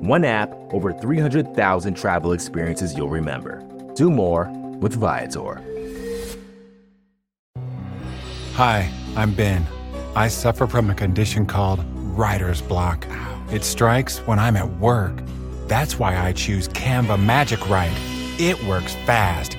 One app, over 300,000 travel experiences you'll remember. Do more with Viator. Hi, I'm Ben. I suffer from a condition called writer's block. It strikes when I'm at work. That's why I choose Canva Magic Write. It works fast,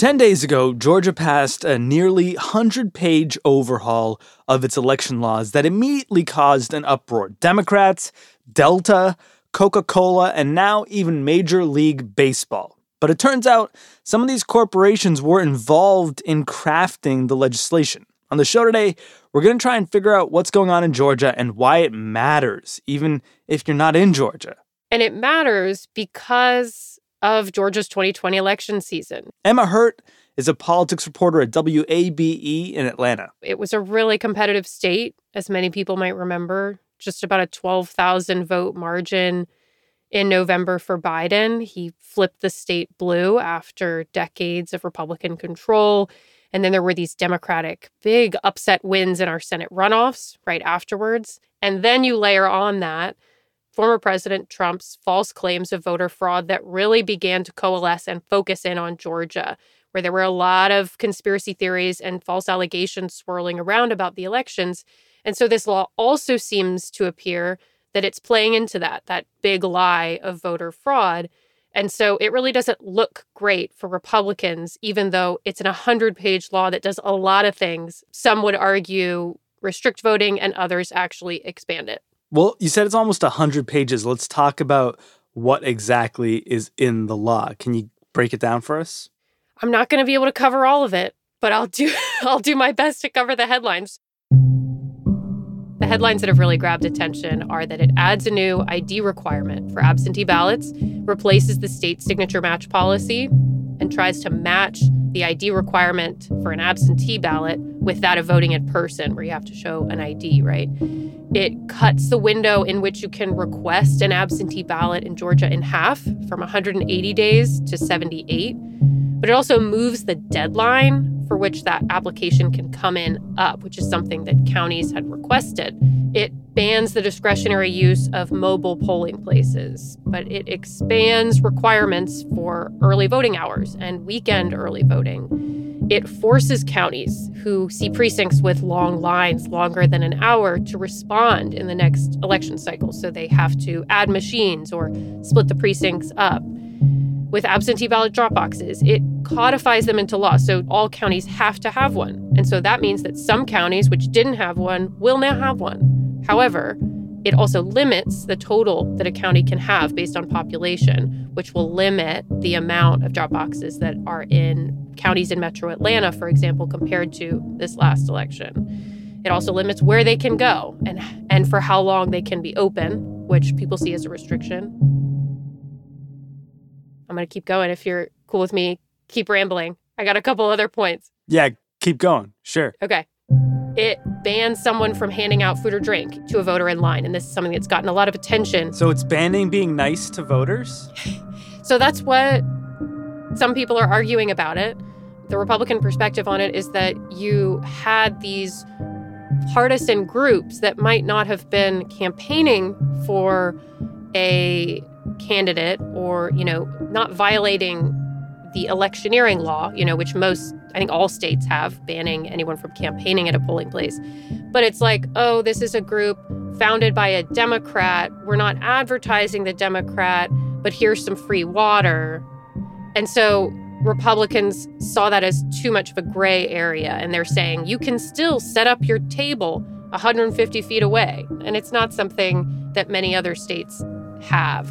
10 days ago, Georgia passed a nearly 100 page overhaul of its election laws that immediately caused an uproar. Democrats, Delta, Coca Cola, and now even Major League Baseball. But it turns out some of these corporations were involved in crafting the legislation. On the show today, we're going to try and figure out what's going on in Georgia and why it matters, even if you're not in Georgia. And it matters because of Georgia's 2020 election season. Emma Hurt is a politics reporter at WABE in Atlanta. It was a really competitive state, as many people might remember, just about a 12,000 vote margin in November for Biden. He flipped the state blue after decades of Republican control. And then there were these Democratic big upset wins in our Senate runoffs right afterwards. And then you layer on that former President Trump's false claims of voter fraud that really began to coalesce and focus in on Georgia, where there were a lot of conspiracy theories and false allegations swirling around about the elections. And so this law also seems to appear that it's playing into that, that big lie of voter fraud. And so it really doesn't look great for Republicans, even though it's an 100 page law that does a lot of things. Some would argue restrict voting, and others actually expand it. Well, you said it's almost 100 pages. Let's talk about what exactly is in the law. Can you break it down for us? I'm not going to be able to cover all of it, but I'll do I'll do my best to cover the headlines. The headlines that have really grabbed attention are that it adds a new ID requirement for absentee ballots, replaces the state signature match policy, and tries to match the ID requirement for an absentee ballot with that of voting in person, where you have to show an ID, right? It cuts the window in which you can request an absentee ballot in Georgia in half from 180 days to 78. But it also moves the deadline for which that application can come in up, which is something that counties had requested. It bans the discretionary use of mobile polling places, but it expands requirements for early voting hours and weekend early voting. It forces counties who see precincts with long lines, longer than an hour, to respond in the next election cycle. So they have to add machines or split the precincts up. With absentee ballot drop boxes, it codifies them into law. So all counties have to have one. And so that means that some counties which didn't have one will now have one. However, it also limits the total that a county can have based on population, which will limit the amount of drop boxes that are in counties in metro Atlanta, for example, compared to this last election. It also limits where they can go and, and for how long they can be open, which people see as a restriction. I'm going to keep going. If you're cool with me, keep rambling. I got a couple other points. Yeah, keep going. Sure. Okay it bans someone from handing out food or drink to a voter in line. And this is something that's gotten a lot of attention. So it's banning being nice to voters? so that's what some people are arguing about it. The Republican perspective on it is that you had these partisan groups that might not have been campaigning for a candidate or, you know, not violating the electioneering law, you know, which most, I think all states have, banning anyone from campaigning at a polling place. But it's like, oh, this is a group founded by a Democrat. We're not advertising the Democrat, but here's some free water. And so Republicans saw that as too much of a gray area, and they're saying you can still set up your table 150 feet away. And it's not something that many other states have.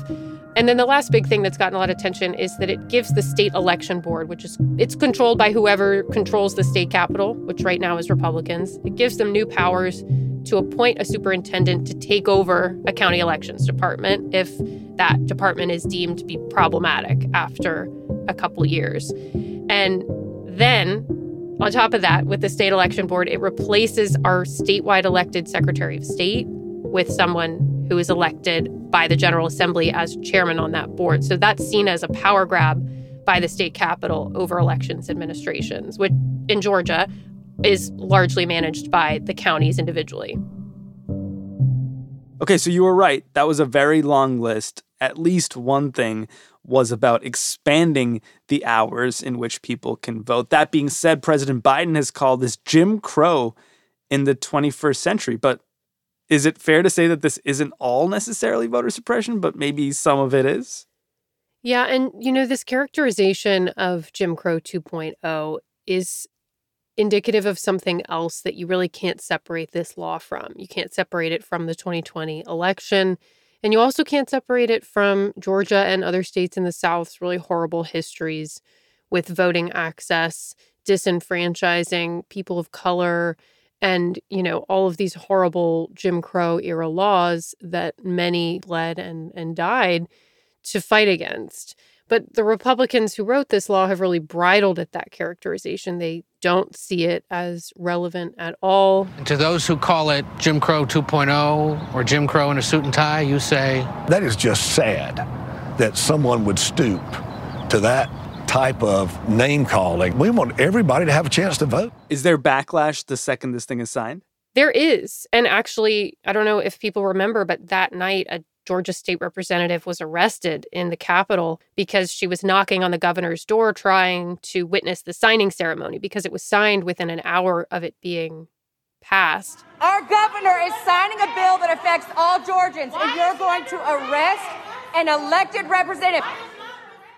And then the last big thing that's gotten a lot of attention is that it gives the state election board, which is it's controlled by whoever controls the state capital, which right now is Republicans. It gives them new powers to appoint a superintendent to take over a county elections department if that department is deemed to be problematic after a couple years. And then on top of that, with the state election board, it replaces our statewide elected Secretary of State with someone who is elected by the General Assembly as chairman on that board. So that's seen as a power grab by the state capital over elections administrations, which in Georgia is largely managed by the counties individually. Okay, so you were right. That was a very long list. At least one thing was about expanding the hours in which people can vote. That being said, President Biden has called this Jim Crow in the 21st century. But is it fair to say that this isn't all necessarily voter suppression, but maybe some of it is? Yeah. And, you know, this characterization of Jim Crow 2.0 is indicative of something else that you really can't separate this law from. You can't separate it from the 2020 election. And you also can't separate it from Georgia and other states in the South's really horrible histories with voting access, disenfranchising people of color, and you know all of these horrible Jim Crow era laws that many bled and and died to fight against. But the Republicans who wrote this law have really bridled at that characterization. They don't see it as relevant at all. And to those who call it Jim Crow 2.0 or Jim Crow in a suit and tie, you say that is just sad that someone would stoop to that type of name calling. We want everybody to have a chance to vote. Is there backlash the second this thing is signed? There is. And actually, I don't know if people remember, but that night, a Georgia state representative was arrested in the Capitol because she was knocking on the governor's door trying to witness the signing ceremony because it was signed within an hour of it being passed. Our governor is signing a bill that affects all Georgians, and you're going to arrest an elected representative.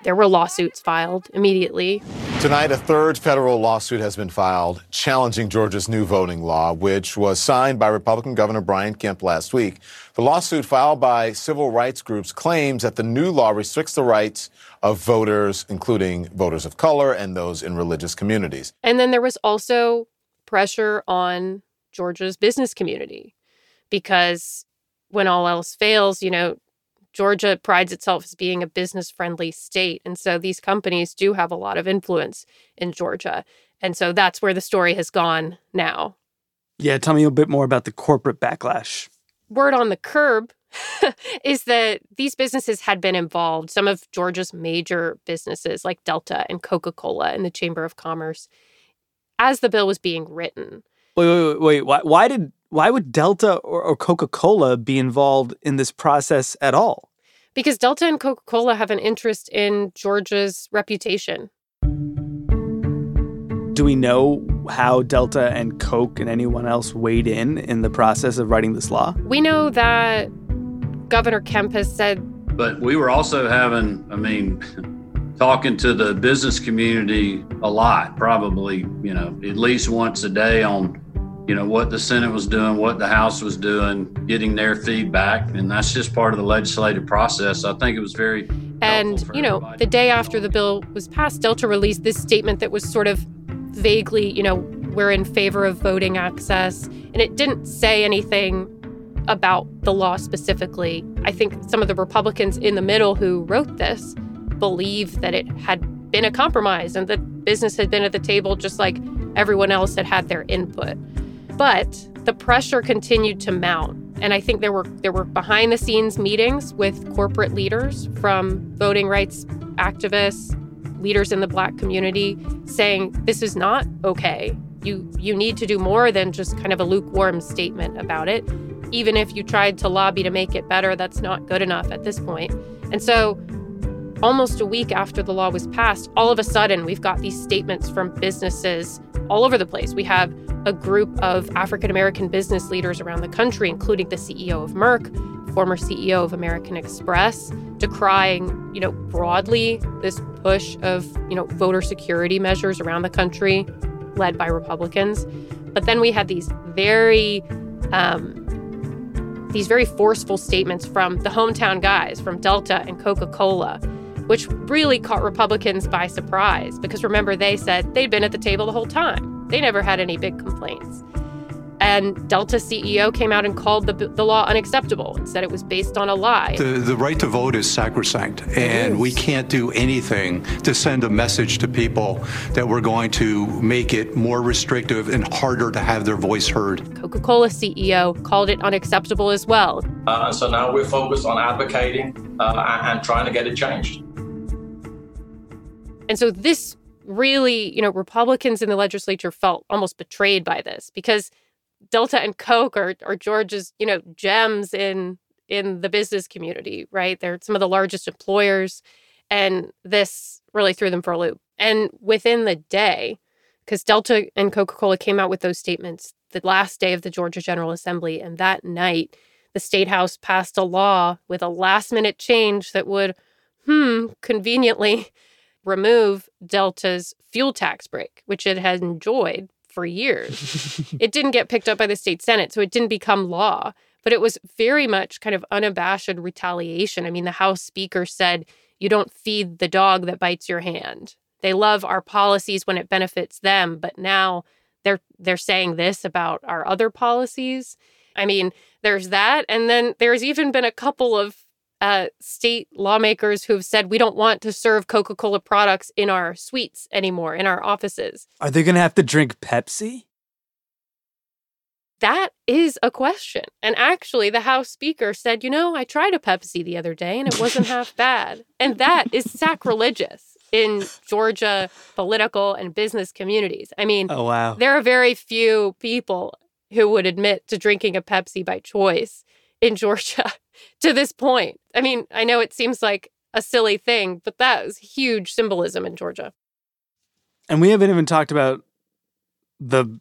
There were lawsuits filed immediately. Tonight, a third federal lawsuit has been filed challenging Georgia's new voting law, which was signed by Republican Governor Brian Kemp last week. The lawsuit filed by civil rights groups claims that the new law restricts the rights of voters, including voters of color and those in religious communities. And then there was also pressure on Georgia's business community because when all else fails, you know, Georgia prides itself as being a business friendly state. And so these companies do have a lot of influence in Georgia. And so that's where the story has gone now. Yeah, tell me a bit more about the corporate backlash. Word on the curb is that these businesses had been involved, some of Georgia's major businesses like Delta and Coca Cola and the Chamber of Commerce, as the bill was being written. Wait, wait, wait. wait. Why, why did why would Delta or, or Coca Cola be involved in this process at all? Because Delta and Coca Cola have an interest in Georgia's reputation. Do we know how Delta and Coke and anyone else weighed in in the process of writing this law? We know that Governor Kemp has said. But we were also having, I mean, talking to the business community a lot, probably, you know, at least once a day on you know what the senate was doing what the house was doing getting their feedback and that's just part of the legislative process. I think it was very and you know everybody. the day after the bill was passed delta released this statement that was sort of vaguely you know we're in favor of voting access and it didn't say anything about the law specifically. I think some of the republicans in the middle who wrote this believe that it had been a compromise and that business had been at the table just like everyone else had had their input but the pressure continued to mount. And I think there were there were behind the scenes meetings with corporate leaders from voting rights activists, leaders in the black community saying this is not okay. You you need to do more than just kind of a lukewarm statement about it. Even if you tried to lobby to make it better, that's not good enough at this point. And so almost a week after the law was passed, all of a sudden we've got these statements from businesses all over the place. We have a group of African American business leaders around the country, including the CEO of Merck, former CEO of American Express, decrying, you know, broadly this push of, you know, voter security measures around the country led by Republicans. But then we had these very um, these very forceful statements from the hometown guys, from Delta and Coca-Cola, which really caught Republicans by surprise because remember they said they'd been at the table the whole time. They never had any big complaints. And Delta CEO came out and called the, the law unacceptable and said it was based on a lie. The, the right to vote is sacrosanct, and we can't do anything to send a message to people that we're going to make it more restrictive and harder to have their voice heard. Coca Cola CEO called it unacceptable as well. Uh, and so now we're focused on advocating uh, and trying to get it changed. And so this really, you know, Republicans in the legislature felt almost betrayed by this because Delta and Coke are, are Georgia's, you know, gems in in the business community, right? They're some of the largest employers, and this really threw them for a loop. And within the day, because Delta and Coca Cola came out with those statements the last day of the Georgia General Assembly, and that night, the state house passed a law with a last minute change that would, hmm, conveniently remove Delta's fuel tax break, which it had enjoyed for years. it didn't get picked up by the state Senate, so it didn't become law, but it was very much kind of unabashed retaliation. I mean, the House Speaker said, You don't feed the dog that bites your hand. They love our policies when it benefits them, but now they're they're saying this about our other policies. I mean, there's that and then there's even been a couple of uh, state lawmakers who have said we don't want to serve Coca Cola products in our suites anymore, in our offices. Are they going to have to drink Pepsi? That is a question. And actually, the House Speaker said, you know, I tried a Pepsi the other day and it wasn't half bad. And that is sacrilegious in Georgia political and business communities. I mean, oh, wow. there are very few people who would admit to drinking a Pepsi by choice in Georgia to this point. I mean, I know it seems like a silly thing, but that is huge symbolism in Georgia. And we haven't even talked about the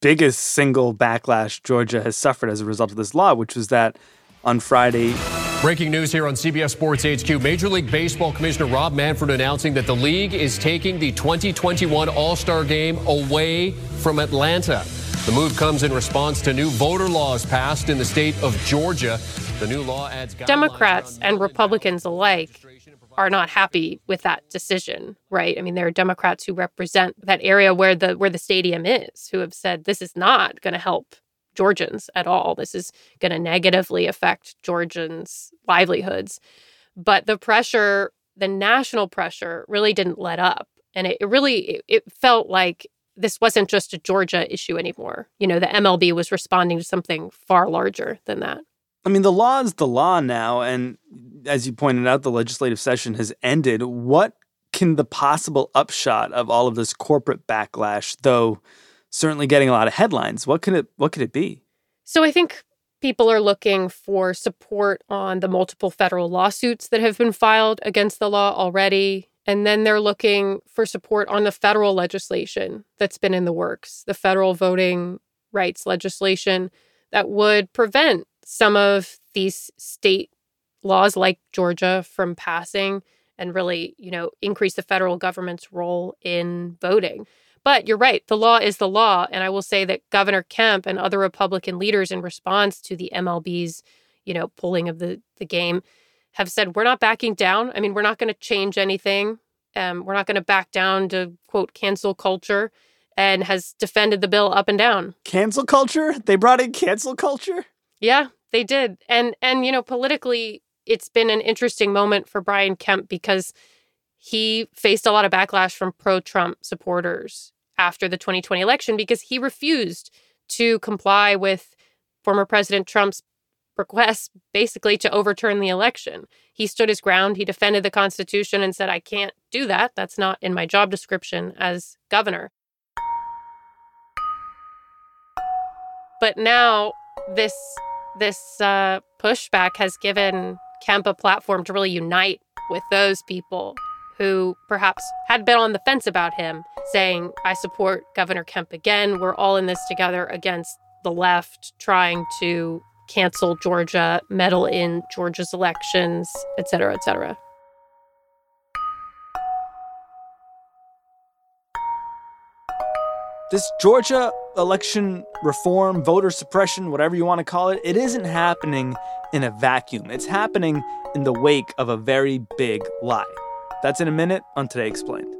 biggest single backlash Georgia has suffered as a result of this law, which was that on Friday. Breaking news here on CBS Sports HQ. Major League Baseball Commissioner Rob Manfred announcing that the league is taking the 2021 All Star game away from Atlanta. The move comes in response to new voter laws passed in the state of Georgia. The new law adds Democrats and Republicans alike are not happy with that decision, right? I mean, there are Democrats who represent that area where the where the stadium is who have said this is not going to help Georgians at all. This is going to negatively affect Georgians' livelihoods. But the pressure, the national pressure really didn't let up. And it, it really it felt like this wasn't just a Georgia issue anymore. You know, the MLB was responding to something far larger than that. I mean, the law is the law now. And as you pointed out, the legislative session has ended. What can the possible upshot of all of this corporate backlash, though certainly getting a lot of headlines, what could it what could it be? So I think people are looking for support on the multiple federal lawsuits that have been filed against the law already. And then they're looking for support on the federal legislation that's been in the works, the federal voting rights legislation that would prevent some of these state laws like Georgia from passing and really, you know, increase the federal government's role in voting. But you're right, the law is the law. And I will say that Governor Kemp and other Republican leaders, in response to the MLB's, you know, pulling of the, the game, have said, we're not backing down. I mean, we're not going to change anything. Um, we're not going to back down to quote cancel culture and has defended the bill up and down. Cancel culture? They brought in cancel culture? Yeah, they did. And and you know, politically it's been an interesting moment for Brian Kemp because he faced a lot of backlash from pro-Trump supporters after the 2020 election because he refused to comply with former President Trump's request basically to overturn the election. He stood his ground, he defended the Constitution and said, I can't do that. That's not in my job description as governor. But now this this uh, pushback has given Kemp a platform to really unite with those people who perhaps had been on the fence about him, saying, I support Governor Kemp again. We're all in this together against the left trying to cancel Georgia, meddle in Georgia's elections, et cetera, et cetera. This Georgia election reform, voter suppression, whatever you want to call it, it isn't happening in a vacuum. It's happening in the wake of a very big lie. That's in a minute on Today Explained.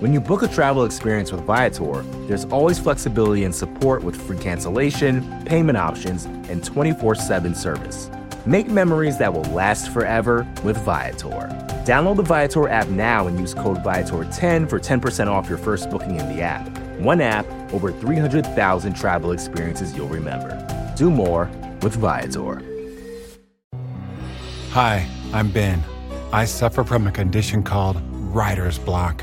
When you book a travel experience with Viator, there's always flexibility and support with free cancellation, payment options, and 24 7 service. Make memories that will last forever with Viator. Download the Viator app now and use code Viator10 for 10% off your first booking in the app. One app, over 300,000 travel experiences you'll remember. Do more with Viator. Hi, I'm Ben. I suffer from a condition called writer's block.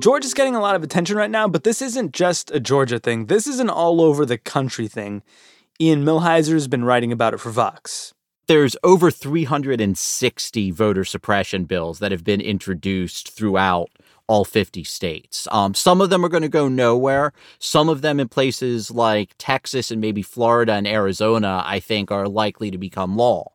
Georgia's getting a lot of attention right now, but this isn't just a Georgia thing. This is an all over the country thing. Ian Millhiser has been writing about it for Vox. There's over 360 voter suppression bills that have been introduced throughout all 50 states. Um, some of them are going to go nowhere. Some of them in places like Texas and maybe Florida and Arizona, I think, are likely to become law.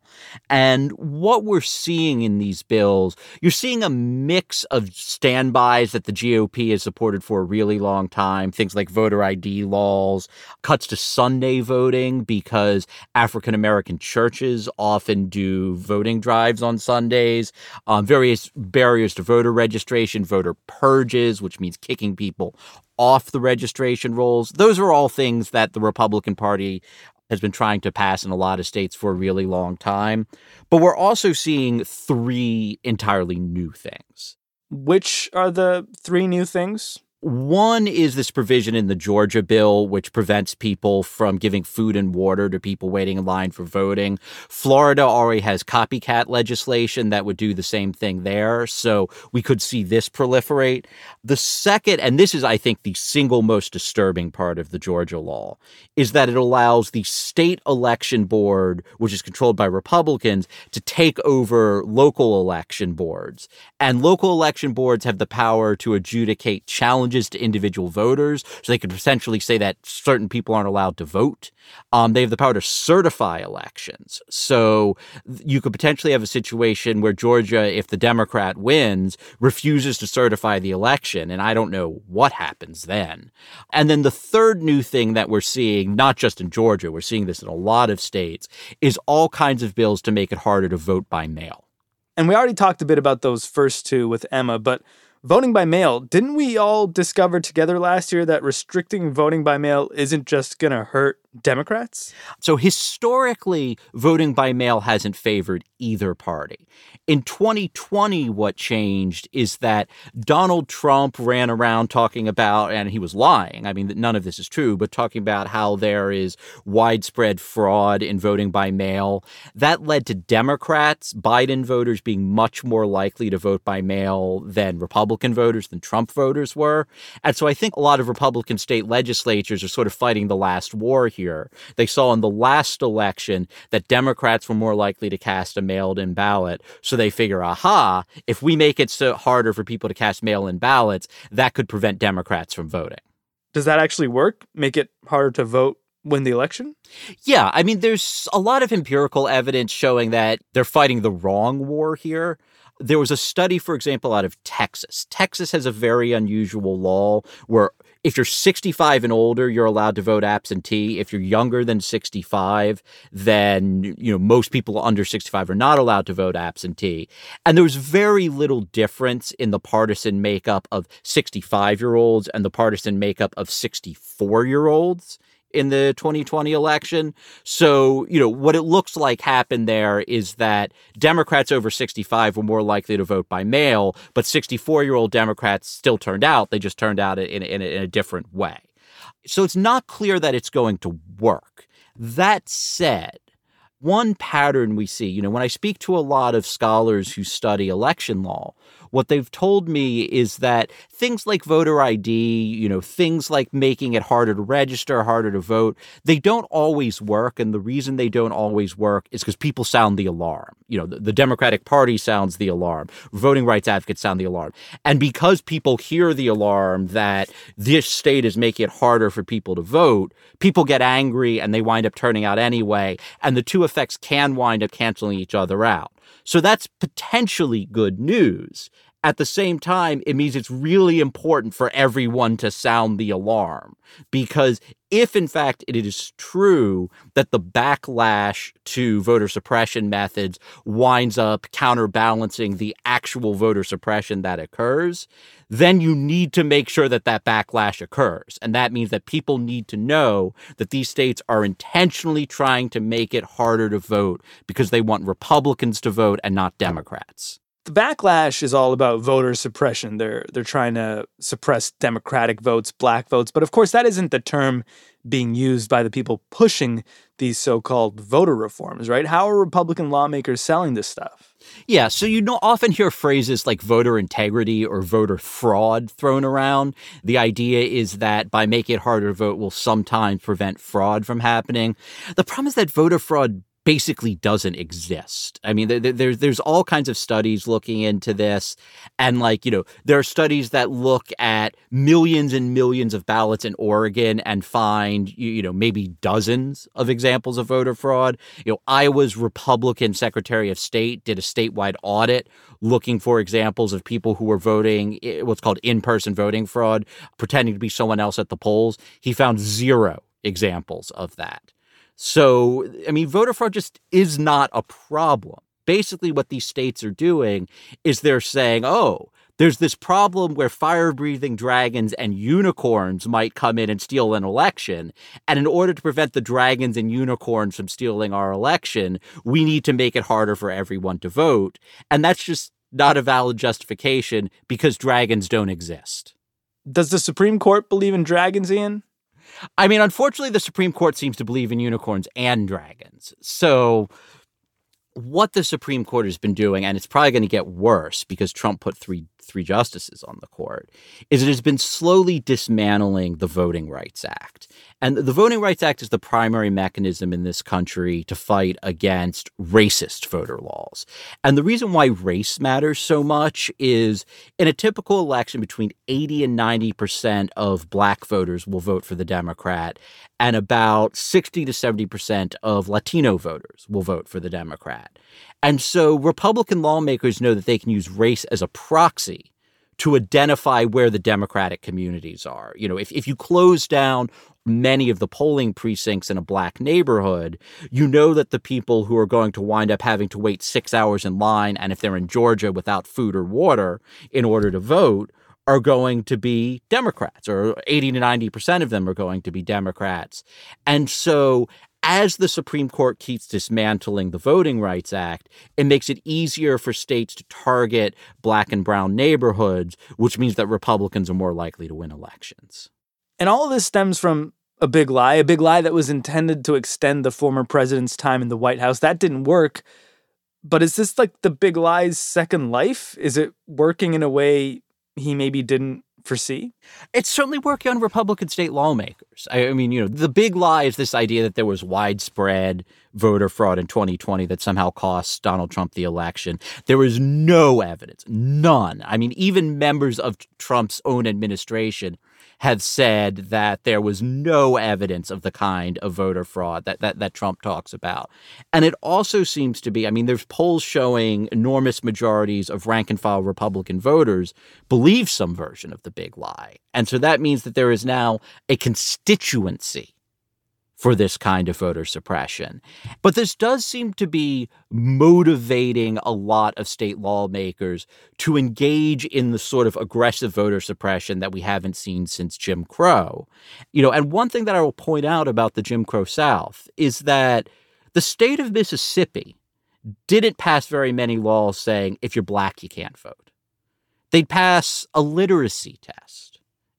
And what we're seeing in these bills, you're seeing a mix of standbys that the GOP has supported for a really long time, things like voter ID laws, cuts to Sunday voting because African American churches often do voting drives on Sundays, um, various barriers to voter registration, voter purges, which means kicking people off the registration rolls. Those are all things that the Republican Party has been trying to pass in a lot of states for a really long time. But we're also seeing three entirely new things. Which are the three new things? One is this provision in the Georgia bill, which prevents people from giving food and water to people waiting in line for voting. Florida already has copycat legislation that would do the same thing there. So we could see this proliferate. The second, and this is, I think, the single most disturbing part of the Georgia law, is that it allows the state election board, which is controlled by Republicans, to take over local election boards. And local election boards have the power to adjudicate challenges to individual voters. So they could essentially say that certain people aren't allowed to vote. Um, they have the power to certify elections. So you could potentially have a situation where Georgia, if the Democrat wins, refuses to certify the election. And I don't know what happens then. And then the third new thing that we're seeing, not just in Georgia, we're seeing this in a lot of states, is all kinds of bills to make it harder to vote by mail. And we already talked a bit about those first two with Emma, but voting by mail, didn't we all discover together last year that restricting voting by mail isn't just going to hurt Democrats? So historically, voting by mail hasn't favored either party. In 2020, what changed is that Donald Trump ran around talking about, and he was lying. I mean, none of this is true, but talking about how there is widespread fraud in voting by mail. That led to Democrats, Biden voters being much more likely to vote by mail than Republican voters, than Trump voters were. And so I think a lot of Republican state legislatures are sort of fighting the last war here. They saw in the last election that Democrats were more likely to cast a mailed in ballot. So they figure, aha, if we make it so harder for people to cast mail in ballots, that could prevent Democrats from voting. Does that actually work? Make it harder to vote win the election? Yeah, I mean, there's a lot of empirical evidence showing that they're fighting the wrong war here. There was a study, for example, out of Texas. Texas has a very unusual law where if you're 65 and older, you're allowed to vote absentee. If you're younger than 65, then you know most people under 65 are not allowed to vote absentee. And there was very little difference in the partisan makeup of 65 year olds and the partisan makeup of 64 year olds in the 2020 election. So, you know, what it looks like happened there is that Democrats over 65 were more likely to vote by mail, but 64 year old Democrats still turned out. They just turned out in, in, in a different way. So it's not clear that it's going to work. That said, one pattern we see, you know, when I speak to a lot of scholars who study election law, what they've told me is that things like voter ID, you know, things like making it harder to register, harder to vote, they don't always work. And the reason they don't always work is because people sound the alarm. You know, the, the, Democratic Party sounds the alarm, voting rights advocates sound the alarm. And because people hear the alarm that this state is making it harder for people to vote, people get angry and they wind up turning out anyway. And the two effects can wind up canceling each other out. So that's potentially good news. At the same time, it means it's really important for everyone to sound the alarm because if in fact it is true that the backlash to voter suppression methods winds up counterbalancing the actual voter suppression that occurs, then you need to make sure that that backlash occurs. And that means that people need to know that these states are intentionally trying to make it harder to vote because they want Republicans to vote and not Democrats the backlash is all about voter suppression. They're they're trying to suppress Democratic votes, black votes, but of course that isn't the term being used by the people pushing these so-called voter reforms, right? How are Republican lawmakers selling this stuff? Yeah, so you know often hear phrases like voter integrity or voter fraud thrown around. The idea is that by making it harder to vote will sometimes prevent fraud from happening. The problem is that voter fraud basically doesn't exist. I mean, there's there's all kinds of studies looking into this, and like you know, there are studies that look at millions and millions of ballots in Oregon and find you, you know maybe dozens of examples of voter fraud. You know, Iowa's Republican Secretary of State did a statewide audit looking for examples of people who were voting eh, what's called in-person voting fraud, pretending to be someone else at the polls. He found zero examples of that. So, I mean, voter fraud just is not a problem. Basically, what these states are doing is they're saying, oh, there's this problem where fire breathing dragons and unicorns might come in and steal an election. And in order to prevent the dragons and unicorns from stealing our election, we need to make it harder for everyone to vote. And that's just not a valid justification because dragons don't exist. Does the Supreme Court believe in dragons, Ian? I mean, unfortunately, the Supreme Court seems to believe in unicorns and dragons. So, what the Supreme Court has been doing, and it's probably going to get worse because Trump put three three justices on the court, is it has been slowly dismantling the Voting Rights Act. And the Voting Rights Act is the primary mechanism in this country to fight against racist voter laws. And the reason why race matters so much is in a typical election, between 80 and 90% of black voters will vote for the Democrat, and about 60 to 70% of Latino voters will vote for the Democrat. And so Republican lawmakers know that they can use race as a proxy to identify where the Democratic communities are. You know, if, if you close down many of the polling precincts in a black neighborhood, you know that the people who are going to wind up having to wait six hours in line, and if they're in Georgia without food or water in order to vote, are going to be Democrats, or 80 to 90% of them are going to be Democrats. And so as the Supreme Court keeps dismantling the Voting Rights Act, it makes it easier for states to target black and brown neighborhoods, which means that Republicans are more likely to win elections. And all of this stems from a big lie, a big lie that was intended to extend the former president's time in the White House. That didn't work. But is this like the big lie's second life? Is it working in a way he maybe didn't foresee? It's certainly working on Republican state lawmakers. I, I, mean, you know, the big lie is this idea that there was widespread voter fraud in 2020 that somehow cost Donald Trump the election. There was no evidence, none. I mean, even members of Trump's own administration have said that there was no evidence of the kind of voter fraud that, that, that Trump talks about. And it also seems to be, I mean, there's polls showing enormous majorities of rank and file Republican voters believe some version of the big lie. And so that means that there is now a constituency for this kind of voter suppression. But this does seem to be motivating a lot of state lawmakers to engage in the sort of aggressive voter suppression that we haven't seen since Jim Crow. You know, and one thing that I will point out about the Jim Crow South is that the state of Mississippi didn't pass very many laws saying if you're black, you can't vote. They'd pass a literacy test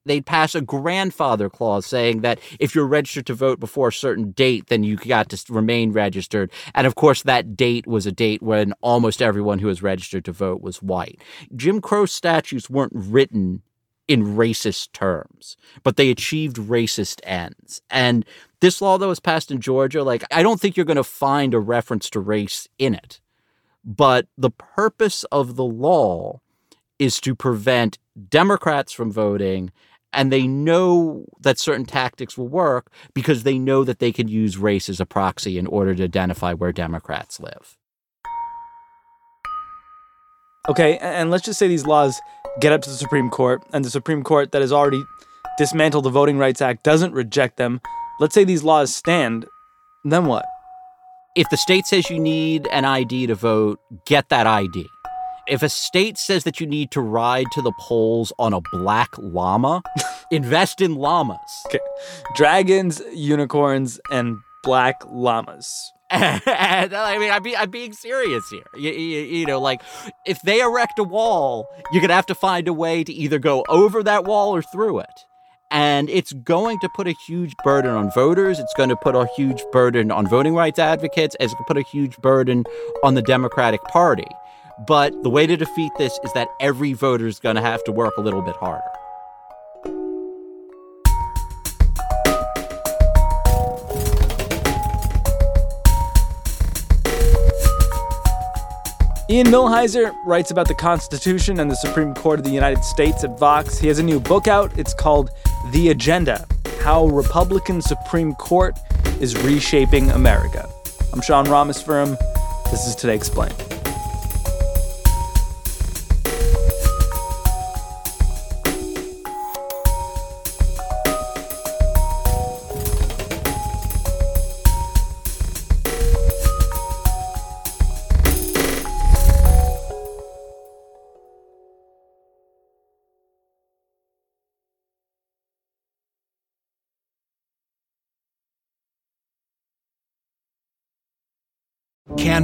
they'd pass a grandfather clause saying that if you're registered to vote before a certain date, then you got to remain registered. And of course, that date was a date when almost everyone who was registered to vote was white. Jim Crow statutes weren't written in racist terms, but they achieved racist ends. And this law that was passed in Georgia, like, I don't think you're going to find a reference to race in it. But the purpose of the law is to prevent Democrats from voting and they know that certain tactics will work because they know that they can use race as a proxy in order to identify where Democrats live. Okay, and let's just say these laws get up to the Supreme Court, and the Supreme Court that has already dismantled the Voting Rights Act doesn't reject them. Let's say these laws stand, then what? If the state says you need an ID to vote, get that ID. If a state says that you need to ride to the polls on a black llama, invest in llamas. Okay. Dragons, unicorns, and black llamas. and, uh, I mean, I'm, be, I'm being serious here. You, you, you, know, like if they erect a wall, you're going to have to find a way to either go over that wall or through it. And it's going to put a huge burden on voters. It's going to put a huge burden on voting rights advocates. It's going to put a huge burden on the Democratic Party. But the way to defeat this is that every voter is going to have to work a little bit harder. Ian Millhiser writes about the Constitution and the Supreme Court of the United States at Vox. He has a new book out. It's called The Agenda How Republican Supreme Court is Reshaping America. I'm Sean Rameswaram. This is Today Explained.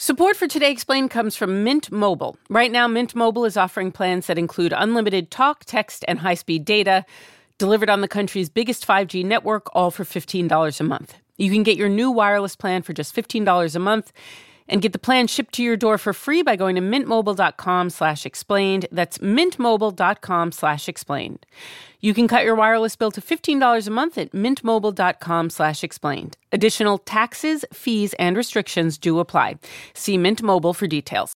Support for Today Explained comes from Mint Mobile. Right now, Mint Mobile is offering plans that include unlimited talk, text, and high speed data delivered on the country's biggest 5G network, all for $15 a month. You can get your new wireless plan for just $15 a month and get the plan shipped to your door for free by going to mintmobile.com slash explained. That's mintmobile.com slash explained. You can cut your wireless bill to $15 a month at mintmobile.com slash explained. Additional taxes, fees, and restrictions do apply. See Mint Mobile for details.